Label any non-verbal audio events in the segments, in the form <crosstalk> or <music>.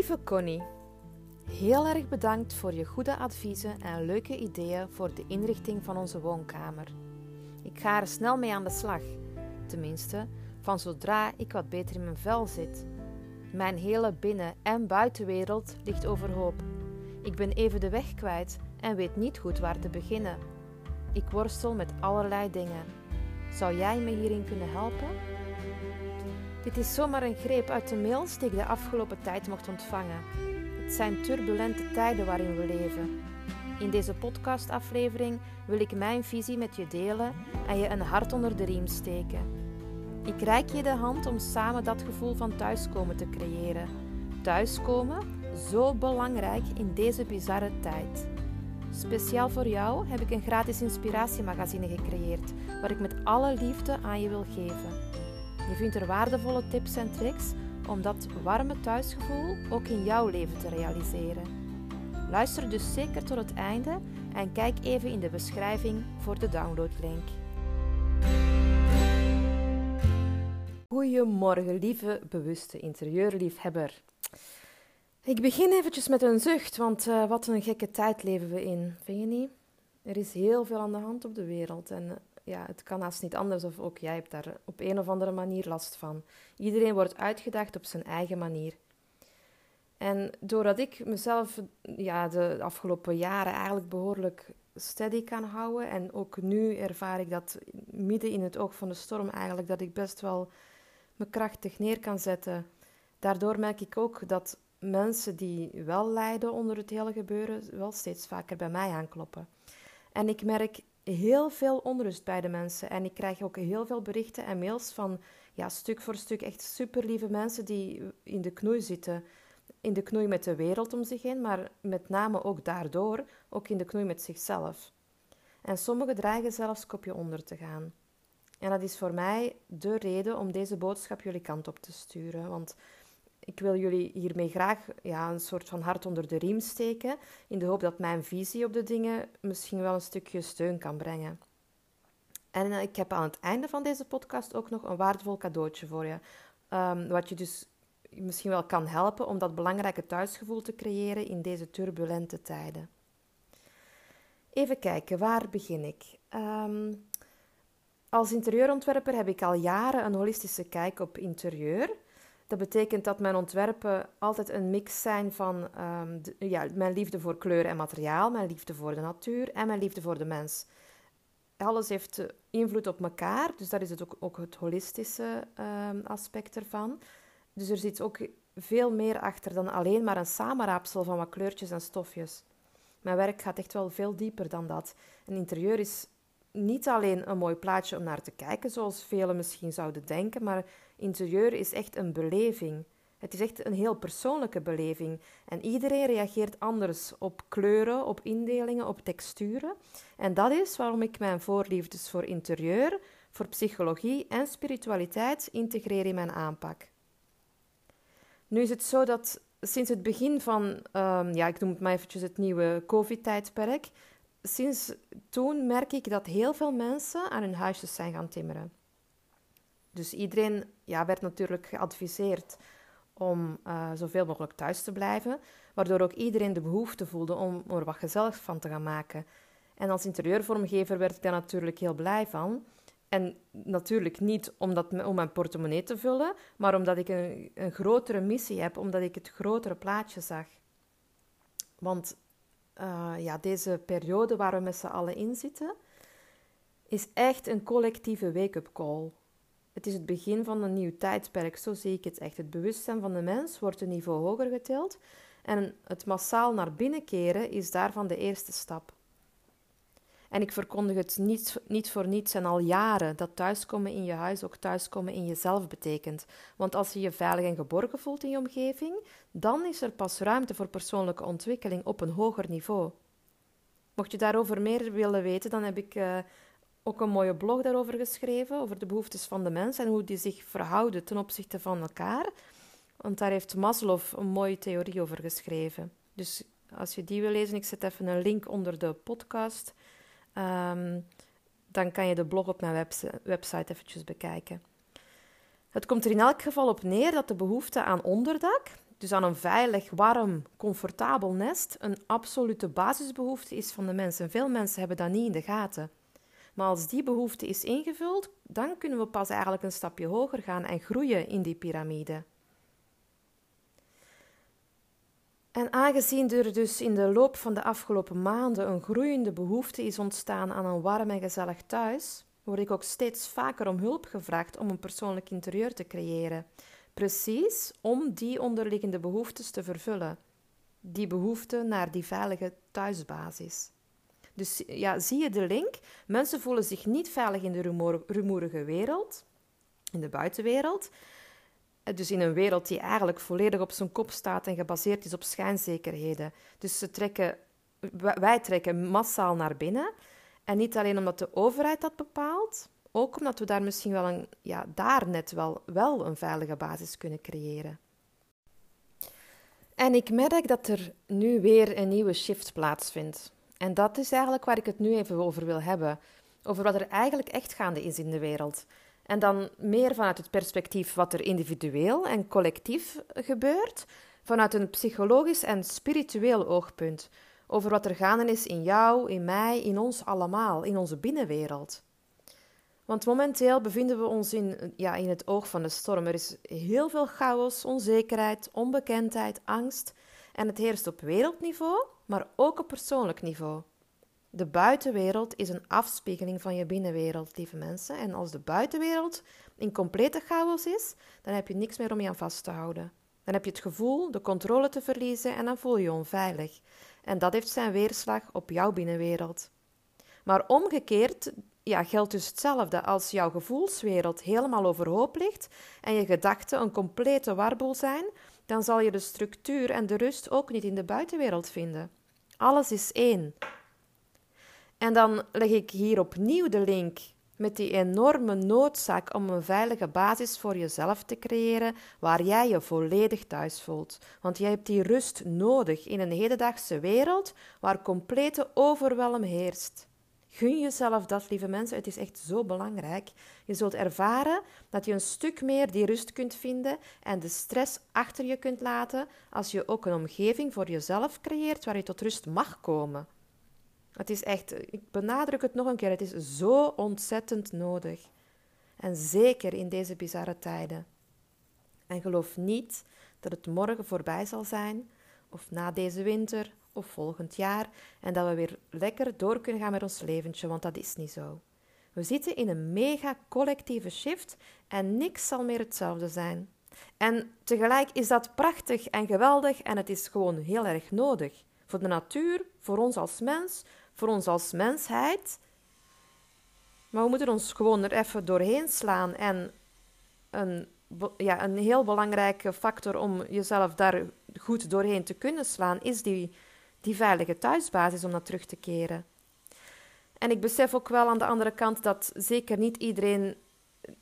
Lieve Connie, heel erg bedankt voor je goede adviezen en leuke ideeën voor de inrichting van onze woonkamer. Ik ga er snel mee aan de slag, tenminste van zodra ik wat beter in mijn vel zit. Mijn hele binnen- en buitenwereld ligt overhoop. Ik ben even de weg kwijt en weet niet goed waar te beginnen. Ik worstel met allerlei dingen. Zou jij me hierin kunnen helpen? Dit is zomaar een greep uit de mails die ik de afgelopen tijd mocht ontvangen. Het zijn turbulente tijden waarin we leven. In deze podcastaflevering wil ik mijn visie met je delen en je een hart onder de riem steken. Ik reik je de hand om samen dat gevoel van thuiskomen te creëren. Thuiskomen, zo belangrijk in deze bizarre tijd. Speciaal voor jou heb ik een gratis inspiratiemagazine gecreëerd, waar ik met alle liefde aan je wil geven. Je vindt er waardevolle tips en tricks om dat warme thuisgevoel ook in jouw leven te realiseren. Luister dus zeker tot het einde en kijk even in de beschrijving voor de downloadlink. Goedemorgen, lieve bewuste interieurliefhebber. Ik begin eventjes met een zucht, want uh, wat een gekke tijd leven we in, vind je niet? Er is heel veel aan de hand op de wereld en ja, het kan haast niet anders of ook jij hebt daar op een of andere manier last van. Iedereen wordt uitgedaagd op zijn eigen manier. En doordat ik mezelf ja, de afgelopen jaren eigenlijk behoorlijk steady kan houden en ook nu ervaar ik dat midden in het oog van de storm eigenlijk dat ik best wel me krachtig neer kan zetten. Daardoor merk ik ook dat mensen die wel lijden onder het hele gebeuren wel steeds vaker bij mij aankloppen. En ik merk heel veel onrust bij de mensen. En ik krijg ook heel veel berichten en mails van ja, stuk voor stuk echt super lieve mensen die in de knoei zitten. In de knoei met de wereld om zich heen, maar met name ook daardoor ook in de knoei met zichzelf. En sommigen dreigen zelfs kopje onder te gaan. En dat is voor mij de reden om deze boodschap jullie kant op te sturen. Want ik wil jullie hiermee graag ja, een soort van hart onder de riem steken, in de hoop dat mijn visie op de dingen misschien wel een stukje steun kan brengen. En eh, ik heb aan het einde van deze podcast ook nog een waardevol cadeautje voor je, um, wat je dus misschien wel kan helpen om dat belangrijke thuisgevoel te creëren in deze turbulente tijden. Even kijken, waar begin ik? Um, als interieurontwerper heb ik al jaren een holistische kijk op interieur. Dat betekent dat mijn ontwerpen altijd een mix zijn van um, ja, mijn liefde voor kleur en materiaal, mijn liefde voor de natuur en mijn liefde voor de mens. Alles heeft eh, invloed op elkaar, dus dat is het ook, ook het holistische um, aspect ervan. Dus er zit ook veel meer achter dan alleen maar een samenraapsel van wat kleurtjes en stofjes. Mijn werk gaat echt wel veel dieper dan dat. Een interieur is niet alleen een mooi plaatje om naar te kijken, zoals velen misschien zouden denken, maar interieur is echt een beleving. Het is echt een heel persoonlijke beleving. En iedereen reageert anders op kleuren, op indelingen, op texturen. En dat is waarom ik mijn voorliefdes voor interieur, voor psychologie en spiritualiteit integreer in mijn aanpak. Nu is het zo dat sinds het begin van, um, ja, ik noem het maar eventjes het nieuwe COVID-tijdperk, sinds toen merk ik dat heel veel mensen aan hun huisjes zijn gaan timmeren. Dus iedereen ja, werd natuurlijk geadviseerd om uh, zoveel mogelijk thuis te blijven, waardoor ook iedereen de behoefte voelde om er wat gezellig van te gaan maken. En als interieurvormgever werd ik daar natuurlijk heel blij van. En natuurlijk niet omdat, om mijn portemonnee te vullen, maar omdat ik een, een grotere missie heb, omdat ik het grotere plaatje zag. Want uh, ja, deze periode waar we met z'n allen in zitten, is echt een collectieve wake-up call. Het is het begin van een nieuw tijdperk, zo zie ik het echt. Het bewustzijn van de mens wordt een niveau hoger getild en het massaal naar binnen keren is daarvan de eerste stap. En ik verkondig het niet, niet voor niets en al jaren dat thuiskomen in je huis ook thuiskomen in jezelf betekent. Want als je je veilig en geborgen voelt in je omgeving, dan is er pas ruimte voor persoonlijke ontwikkeling op een hoger niveau. Mocht je daarover meer willen weten, dan heb ik uh, ook een mooie blog daarover geschreven, over de behoeftes van de mens en hoe die zich verhouden ten opzichte van elkaar. Want daar heeft Maslow een mooie theorie over geschreven. Dus als je die wil lezen, ik zet even een link onder de podcast. Um, dan kan je de blog op mijn website eventjes bekijken. Het komt er in elk geval op neer dat de behoefte aan onderdak, dus aan een veilig, warm, comfortabel nest, een absolute basisbehoefte is van de mensen. Veel mensen hebben dat niet in de gaten. Maar als die behoefte is ingevuld, dan kunnen we pas eigenlijk een stapje hoger gaan en groeien in die piramide. En aangezien er dus in de loop van de afgelopen maanden een groeiende behoefte is ontstaan aan een warm en gezellig thuis, word ik ook steeds vaker om hulp gevraagd om een persoonlijk interieur te creëren. Precies om die onderliggende behoeftes te vervullen. Die behoefte naar die veilige thuisbasis. Dus ja, zie je de link? Mensen voelen zich niet veilig in de rumoerige wereld, in de buitenwereld. Eh, dus in een wereld die eigenlijk volledig op zijn kop staat en gebaseerd is op schijnzekerheden. Dus ze trekken, wij trekken massaal naar binnen. En niet alleen omdat de overheid dat bepaalt, ook omdat we daar misschien wel een, ja, daar net wel, wel een veilige basis kunnen creëren. En ik merk dat er nu weer een nieuwe shift plaatsvindt. En dat is eigenlijk waar ik het nu even over wil hebben. Over wat er eigenlijk echt gaande is in de wereld. En dan meer vanuit het perspectief wat er individueel en collectief gebeurt, vanuit een psychologisch en spiritueel oogpunt. Over wat er gaande is in jou, in mij, in ons allemaal, in onze binnenwereld. Want momenteel bevinden we ons in, ja, in het oog van de storm. Er is heel veel chaos, onzekerheid, onbekendheid, angst. En het heerst op wereldniveau, maar ook op persoonlijk niveau. De buitenwereld is een afspiegeling van je binnenwereld, lieve mensen. En als de buitenwereld in complete chaos is, dan heb je niks meer om je aan vast te houden. Dan heb je het gevoel de controle te verliezen en dan voel je je onveilig. En dat heeft zijn weerslag op jouw binnenwereld. Maar omgekeerd ja, geldt dus hetzelfde als jouw gevoelswereld helemaal overhoop ligt en je gedachten een complete warboel zijn, dan zal je de structuur en de rust ook niet in de buitenwereld vinden. Alles is één. En dan leg ik hier opnieuw de link met die enorme noodzaak om een veilige basis voor jezelf te creëren waar jij je volledig thuis voelt. Want jij hebt die rust nodig in een hedendaagse wereld waar complete overwelm heerst. Gun jezelf dat, lieve mensen. Het is echt zo belangrijk. Je zult ervaren dat je een stuk meer die rust kunt vinden en de stress achter je kunt laten als je ook een omgeving voor jezelf creëert waar je tot rust mag komen. Het is echt, ik benadruk het nog een keer, het is zo ontzettend nodig. En zeker in deze bizarre tijden. En geloof niet dat het morgen voorbij zal zijn, of na deze winter, of volgend jaar, en dat we weer lekker door kunnen gaan met ons leventje, want dat is niet zo. We zitten in een mega collectieve shift en niks zal meer hetzelfde zijn. En tegelijk is dat prachtig en geweldig en het is gewoon heel erg nodig. Voor de natuur, voor ons als mens, voor ons als mensheid. Maar we moeten ons gewoon er even doorheen slaan. En een, ja, een heel belangrijke factor om jezelf daar goed doorheen te kunnen slaan, is die, die veilige thuisbasis om naar terug te keren. En ik besef ook wel aan de andere kant dat zeker niet iedereen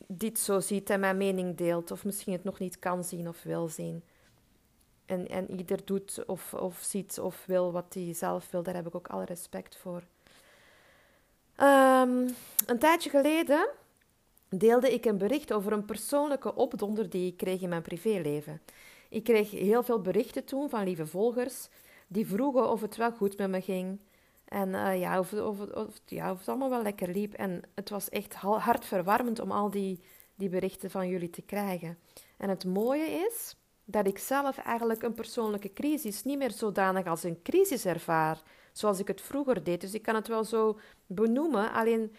dit zo ziet en mijn mening deelt, of misschien het nog niet kan zien of wil zien. En, en ieder doet of, of ziet of wil wat hij zelf wil. Daar heb ik ook alle respect voor. Ehm, een tijdje geleden deelde ik een bericht over een persoonlijke opdonder die ik kreeg in mijn privéleven. Ik kreeg heel veel berichten toen van lieve volgers die vroegen of het wel goed met me ging. En uh, ja, of, of, of, ja, of het allemaal wel lekker liep. En het was echt hartverwarmend om al die, die berichten van jullie te krijgen. En het mooie is dat ik zelf eigenlijk een persoonlijke crisis niet meer zodanig als een crisis ervaar, zoals ik het vroeger deed. Dus ik kan het wel zo benoemen, alleen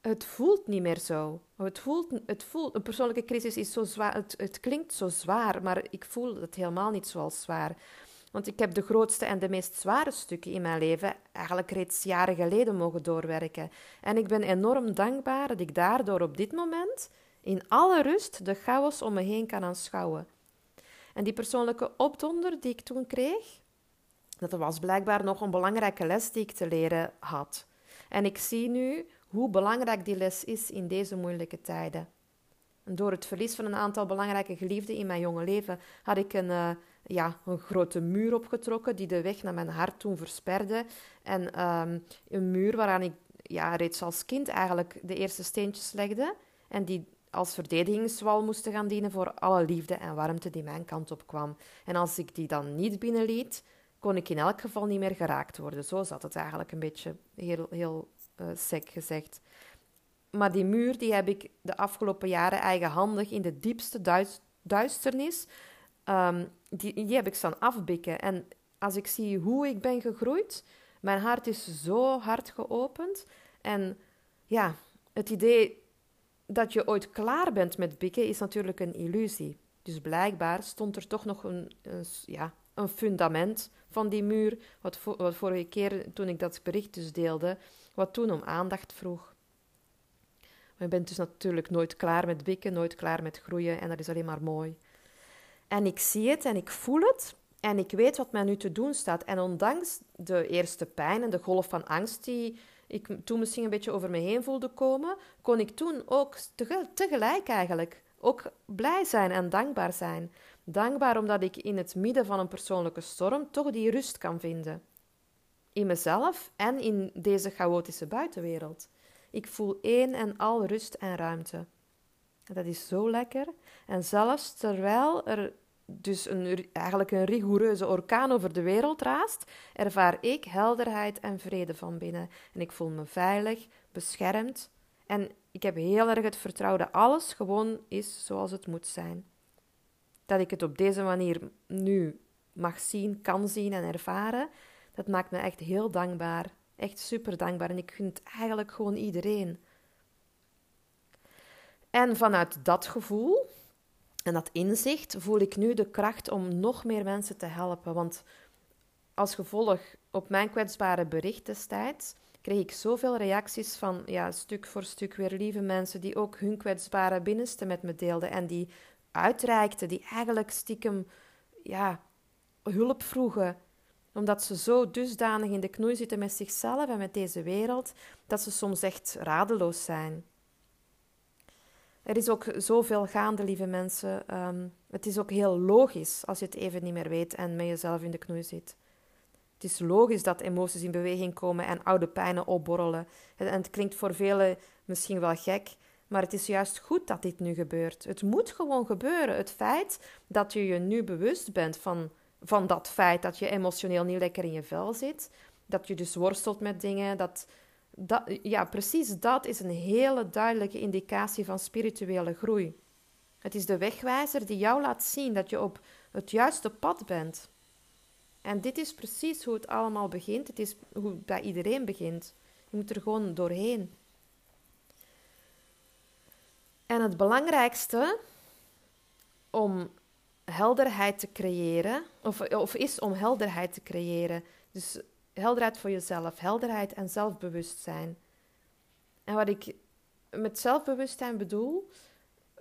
het voelt niet meer zo. Het voelt, het voelt, een persoonlijke crisis is zo zwaar, het, het klinkt zo zwaar, maar ik voel het helemaal niet zoals zwaar. Want ik heb de grootste en de meest zware stukken in mijn leven eigenlijk reeds jaren geleden mogen doorwerken. En ik ben enorm dankbaar dat ik daardoor op dit moment in alle rust de chaos om me heen kan aanschouwen. En die persoonlijke opdonder die ik toen kreeg, dat was blijkbaar nog een belangrijke les die ik te leren had. En ik zie nu hoe belangrijk die les is in deze moeilijke tijden. En door het verlies van een aantal belangrijke geliefden in mijn jonge leven had ik een, uh, ja, een grote muur opgetrokken die de weg naar mijn hart toen versperde. En um, een muur waaraan ik ja, reeds als kind eigenlijk de eerste steentjes legde. En die als verdedigingswal moesten gaan dienen voor alle liefde en warmte die mijn kant op kwam. En als ik die dan niet binnenliet, kon ik in elk geval niet meer geraakt worden. Zo zat het eigenlijk een beetje, heel, heel uh, sec gezegd. Maar die muur die heb ik de afgelopen jaren eigenhandig in de diepste duisternis, die, die heb ik staan afbikken. En als ik zie hoe ik ben gegroeid, mijn hart is zo hard geopend. En ja, het idee dat je ooit klaar bent met bikken is natuurlijk een illusie. Dus blijkbaar stond er toch nog een, ja, een fundament van die muur, wat, wat vorige keer toen ik dat bericht dus deelde, wat toen om aandacht vroeg. Maar je bent dus natuurlijk nooit klaar met bikken, nooit klaar met groeien en dat is alleen maar mooi. En ik zie het en ik voel het en ik weet wat mij nu te doen staat. En ondanks de eerste pijn en de golf van angst die ik toen misschien een beetje over me heen voelde komen, kon ik toen ook tegelijk eigenlijk ook blij zijn en dankbaar zijn. Dankbaar omdat ik in het midden van een persoonlijke storm toch die rust kan vinden. In mezelf en in deze chaotische buitenwereld. Ik voel één en al rust en ruimte. Dat is zo lekker. En zelfs terwijl er dus een, eigenlijk een rigoureuze orkaan over de wereld raast, ervaar ik helderheid en vrede van binnen. En ik voel me veilig, beschermd. En ik heb heel erg het vertrouwen dat alles gewoon is zoals het moet zijn. Dat ik het op deze manier nu mag zien, kan zien en ervaren, dat maakt me echt heel dankbaar. Echt super dankbaar. En ik vind eigenlijk gewoon iedereen. En vanuit dat gevoel en dat inzicht voel ik nu de kracht om nog meer mensen te helpen. Want als gevolg op mijn kwetsbare bericht destijds kreeg ik zoveel reacties van ja, stuk voor stuk weer lieve mensen die ook hun kwetsbare binnenste met me deelden en die uitreikten, die eigenlijk stiekem ja, hulp vroegen omdat ze zo dusdanig in de knoei zitten met zichzelf en met deze wereld, dat ze soms echt radeloos zijn. Er is ook zoveel gaande, lieve mensen. Ehm, het is ook heel logisch als je het even niet meer weet en met jezelf in de knoei zit. Het is logisch dat emoties in beweging komen en oude pijnen opborrelen. En het klinkt voor velen misschien wel gek, maar het is juist goed dat dit nu gebeurt. Het moet gewoon gebeuren. Het feit dat je je nu bewust bent van, van dat feit dat je emotioneel niet lekker in je vel zit, dat je dus worstelt met dingen, dat, dat, ja, precies dat is een hele duidelijke indicatie van spirituele groei. Het is de wegwijzer die jou laat zien dat je op het juiste pad bent. En dit is precies hoe het allemaal begint. Het is hoe het bij iedereen begint. Je moet er gewoon doorheen. En het belangrijkste om helderheid te creëren, of, of is om helderheid te creëren. Dus helderheid voor jezelf, helderheid en zelfbewustzijn. En wat ik met zelfbewustzijn bedoel,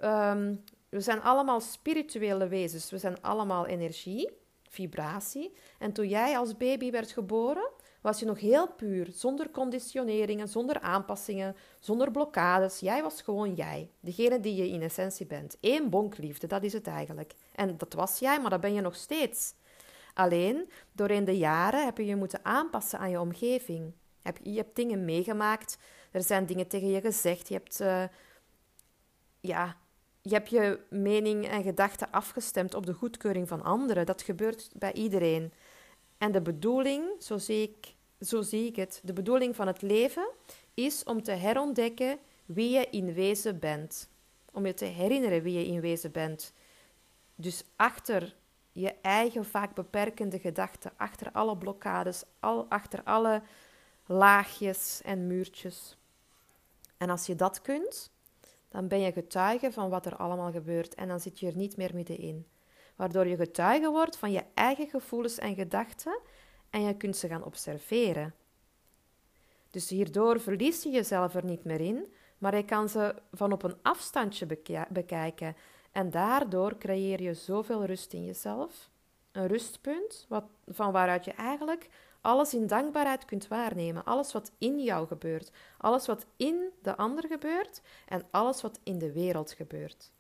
um, we zijn allemaal spirituele wezens, we zijn allemaal energie, vibratie. En toen jij als baby werd geboren, was je nog heel puur, zonder conditioneringen, zonder aanpassingen, zonder blokkades. Jij was gewoon jij, degene die je in essentie bent. Eén bonkliefde, dat is het eigenlijk. En dat was jij, maar dat ben je nog steeds. Alleen, doorheen de jaren heb je je moeten aanpassen aan je omgeving. Je hebt dingen meegemaakt, er zijn dingen tegen je gezegd, je hebt, uh, ja, je hebt je mening en gedachten afgestemd op de goedkeuring van anderen. Dat gebeurt bij iedereen. En de bedoeling, zo zie ik, zo zie ik het, de bedoeling van het leven is om te herontdekken wie je in wezen bent. Om je te herinneren wie je in wezen bent. Dus achter je eigen vaak beperkende gedachten, achter alle blokkades, al, achter alle laagjes en muurtjes. En als je dat kunt, dan ben je getuige van wat er allemaal gebeurt en dan zit je er niet meer middenin. Waardoor je getuige wordt van je eigen gevoelens en gedachten en je kunt ze gaan observeren. Dus hierdoor verlies je jezelf er niet meer in, maar je kan ze van op een afstandje bekijken en daardoor creëer je zoveel rust in jezelf. Een rustpunt wat, van waaruit je eigenlijk alles in dankbaarheid kunt waarnemen. Alles wat in jou gebeurt. Alles wat in de ander gebeurt. En alles wat in de wereld gebeurt.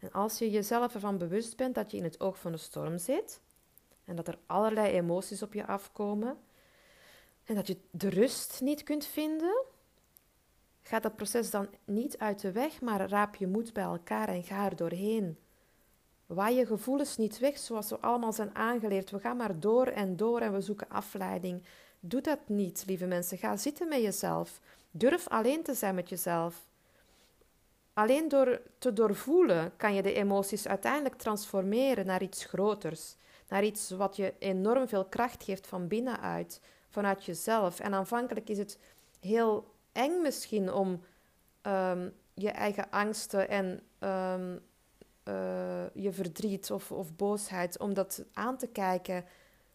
En als je jezelf ervan bewust bent dat je in het oog van de storm zit. En dat er allerlei emoties op je afkomen. En dat je de rust niet kunt vinden. Ga dat proces dan niet uit de weg, maar raap je moed bij elkaar en ga er doorheen. Waai je gevoelens niet weg zoals we allemaal zijn aangeleerd. We gaan maar door en door en we zoeken afleiding. Doe dat niet, lieve mensen. Ga zitten met jezelf. Durf alleen te zijn met jezelf. Alleen door te doorvoelen kan je de emoties uiteindelijk transformeren naar iets groters. Naar iets wat je enorm veel kracht geeft van binnenuit, vanuit jezelf. En aanvankelijk is het heel eng misschien om ehm, je eigen angsten en ehm, eh, je verdriet of, of boosheid, om dat aan te kijken.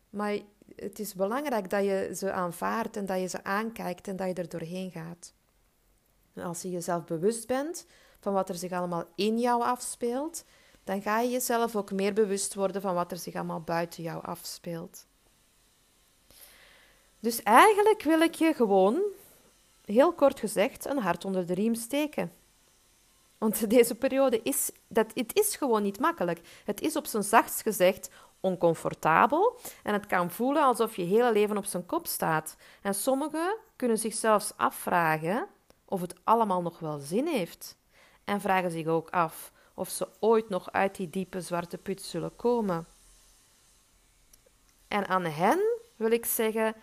Maar het is belangrijk dat je ze aanvaardt en dat je ze aankijkt en dat je er doorheen gaat. Als je jezelf bewust bent van wat er zich allemaal in jou afspeelt, dan ga je jezelf ook meer bewust worden van wat er zich allemaal buiten jou afspeelt. Dus eigenlijk wil ik je gewoon, heel kort gezegd, een hart onder de riem steken. Want <laughs> deze periode is, dat, het is gewoon niet makkelijk. Het is op zijn zachtst gezegd oncomfortabel en het kan voelen alsof je hele leven op zijn kop staat. En sommigen kunnen zich zelfs afvragen of het allemaal nog wel zin heeft. En vragen zich ook af of ze ooit nog uit die diepe zwarte put zullen komen. En aan hen wil ik zeggen: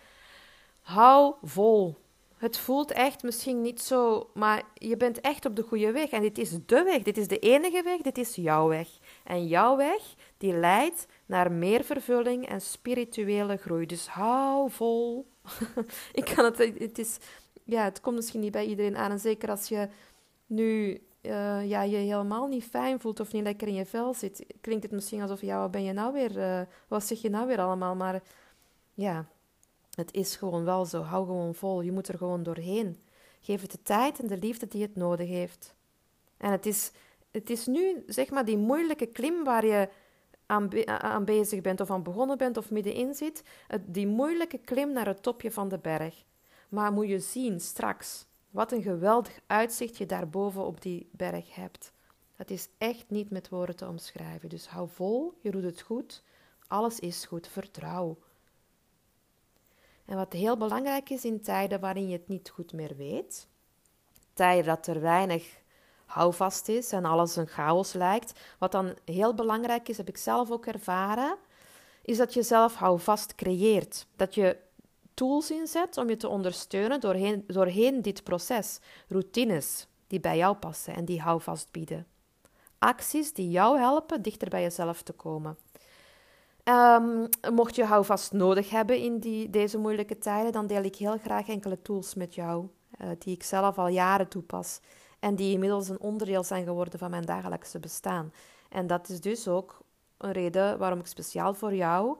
hou vol. Het voelt echt misschien niet zo, maar je bent echt op de goede weg. En dit is de weg, dit is de enige weg, dit is jouw weg. En jouw weg, die leidt naar meer vervulling en spirituele groei. Dus hou vol. <laughs> ik kan het, het is, ja, het komt misschien niet bij iedereen aan. En zeker als je nu uh, ja, je helemaal niet fijn voelt of niet lekker in je vel zit, klinkt het misschien alsof, ja, wat ben je nou weer, uh, wat zeg je nou weer allemaal? Maar ja, het is gewoon wel zo. Hou gewoon vol. Je moet er gewoon doorheen. Geef het de tijd en de liefde die het nodig heeft. En het is, het is nu, zeg maar, die moeilijke klim waar je aan, aan bezig bent of aan begonnen bent of middenin zit. die moeilijke klim naar het topje van de berg. Maar moet je zien straks wat een geweldig uitzicht je daarboven op die berg hebt. Dat is echt niet met woorden te omschrijven. Dus hou vol, je doet het goed. Alles is goed, vertrouw. En wat heel belangrijk is in tijden waarin je het niet goed meer weet, tijden dat er weinig houvast is en alles een chaos lijkt, wat dan heel belangrijk is, heb ik zelf ook ervaren, is dat je zelf houvast creëert. Dat je tools inzet om je te ondersteunen doorheen, doorheen dit proces. Routines die bij jou passen en die houvast bieden. Acties die jou helpen dichter bij jezelf te komen. Um, mocht je houvast nodig hebben in die, deze moeilijke tijden, dan deel ik heel graag enkele tools met jou, uh, die ik zelf al jaren toepas en die inmiddels een onderdeel zijn geworden van mijn dagelijkse bestaan. En dat is dus ook een reden waarom ik speciaal voor jou,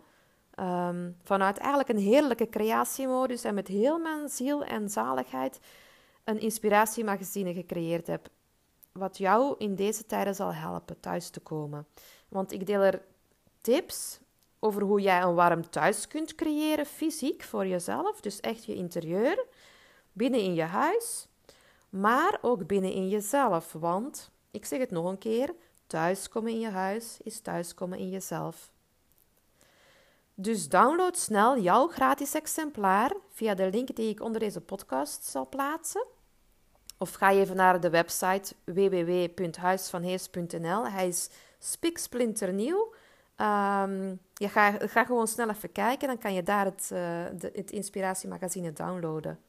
um, vanuit eigenlijk een heerlijke creatiemodus en met heel mijn ziel en zaligheid, een inspiratiemagazine gecreëerd heb. Wat jou in deze tijden zal helpen thuis te komen. Want ik deel er tips, over hoe jij een warm thuis kunt creëren, fysiek voor jezelf, dus echt je interieur, binnen in je huis, maar ook binnen in jezelf. Want, ik zeg het nog een keer, thuiskomen in je huis is thuiskomen in jezelf. Dus download snel jouw gratis exemplaar via de link die ik onder deze podcast zal plaatsen. Of ga even naar de website www.huisvanhees.nl. Hij is spiksplinternieuw. Um, je ga, ga gewoon snel even kijken, dan kan je daar het, uh, de, het inspiratiemagazine downloaden.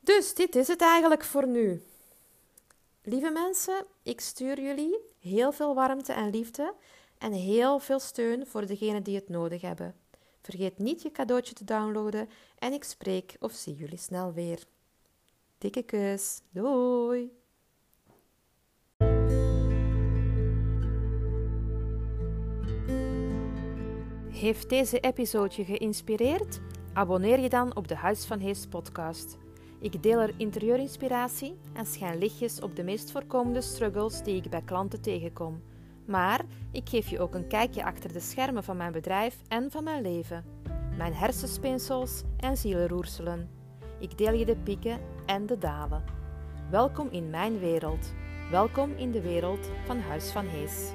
Dus dit is het eigenlijk voor nu. Lieve mensen, ik stuur jullie heel veel warmte en liefde en heel veel steun voor degenen die het nodig hebben. Vergeet niet je cadeautje te downloaden en ik spreek of zie jullie snel weer. Dikke kus. Doei! Heeft deze episode je geïnspireerd? Abonneer je dan op de Huis van Hees podcast. Ik deel er interieurinspiratie en schijn lichtjes op de meest voorkomende struggles die ik bij klanten tegenkom. Maar ik geef je ook een kijkje achter de schermen van mijn bedrijf en van mijn leven. Mijn hersenspinsels en zielenroerselen. Ik deel je de pieken en de dalen. Welkom in mijn wereld. Welkom in de wereld van Huis van Hees.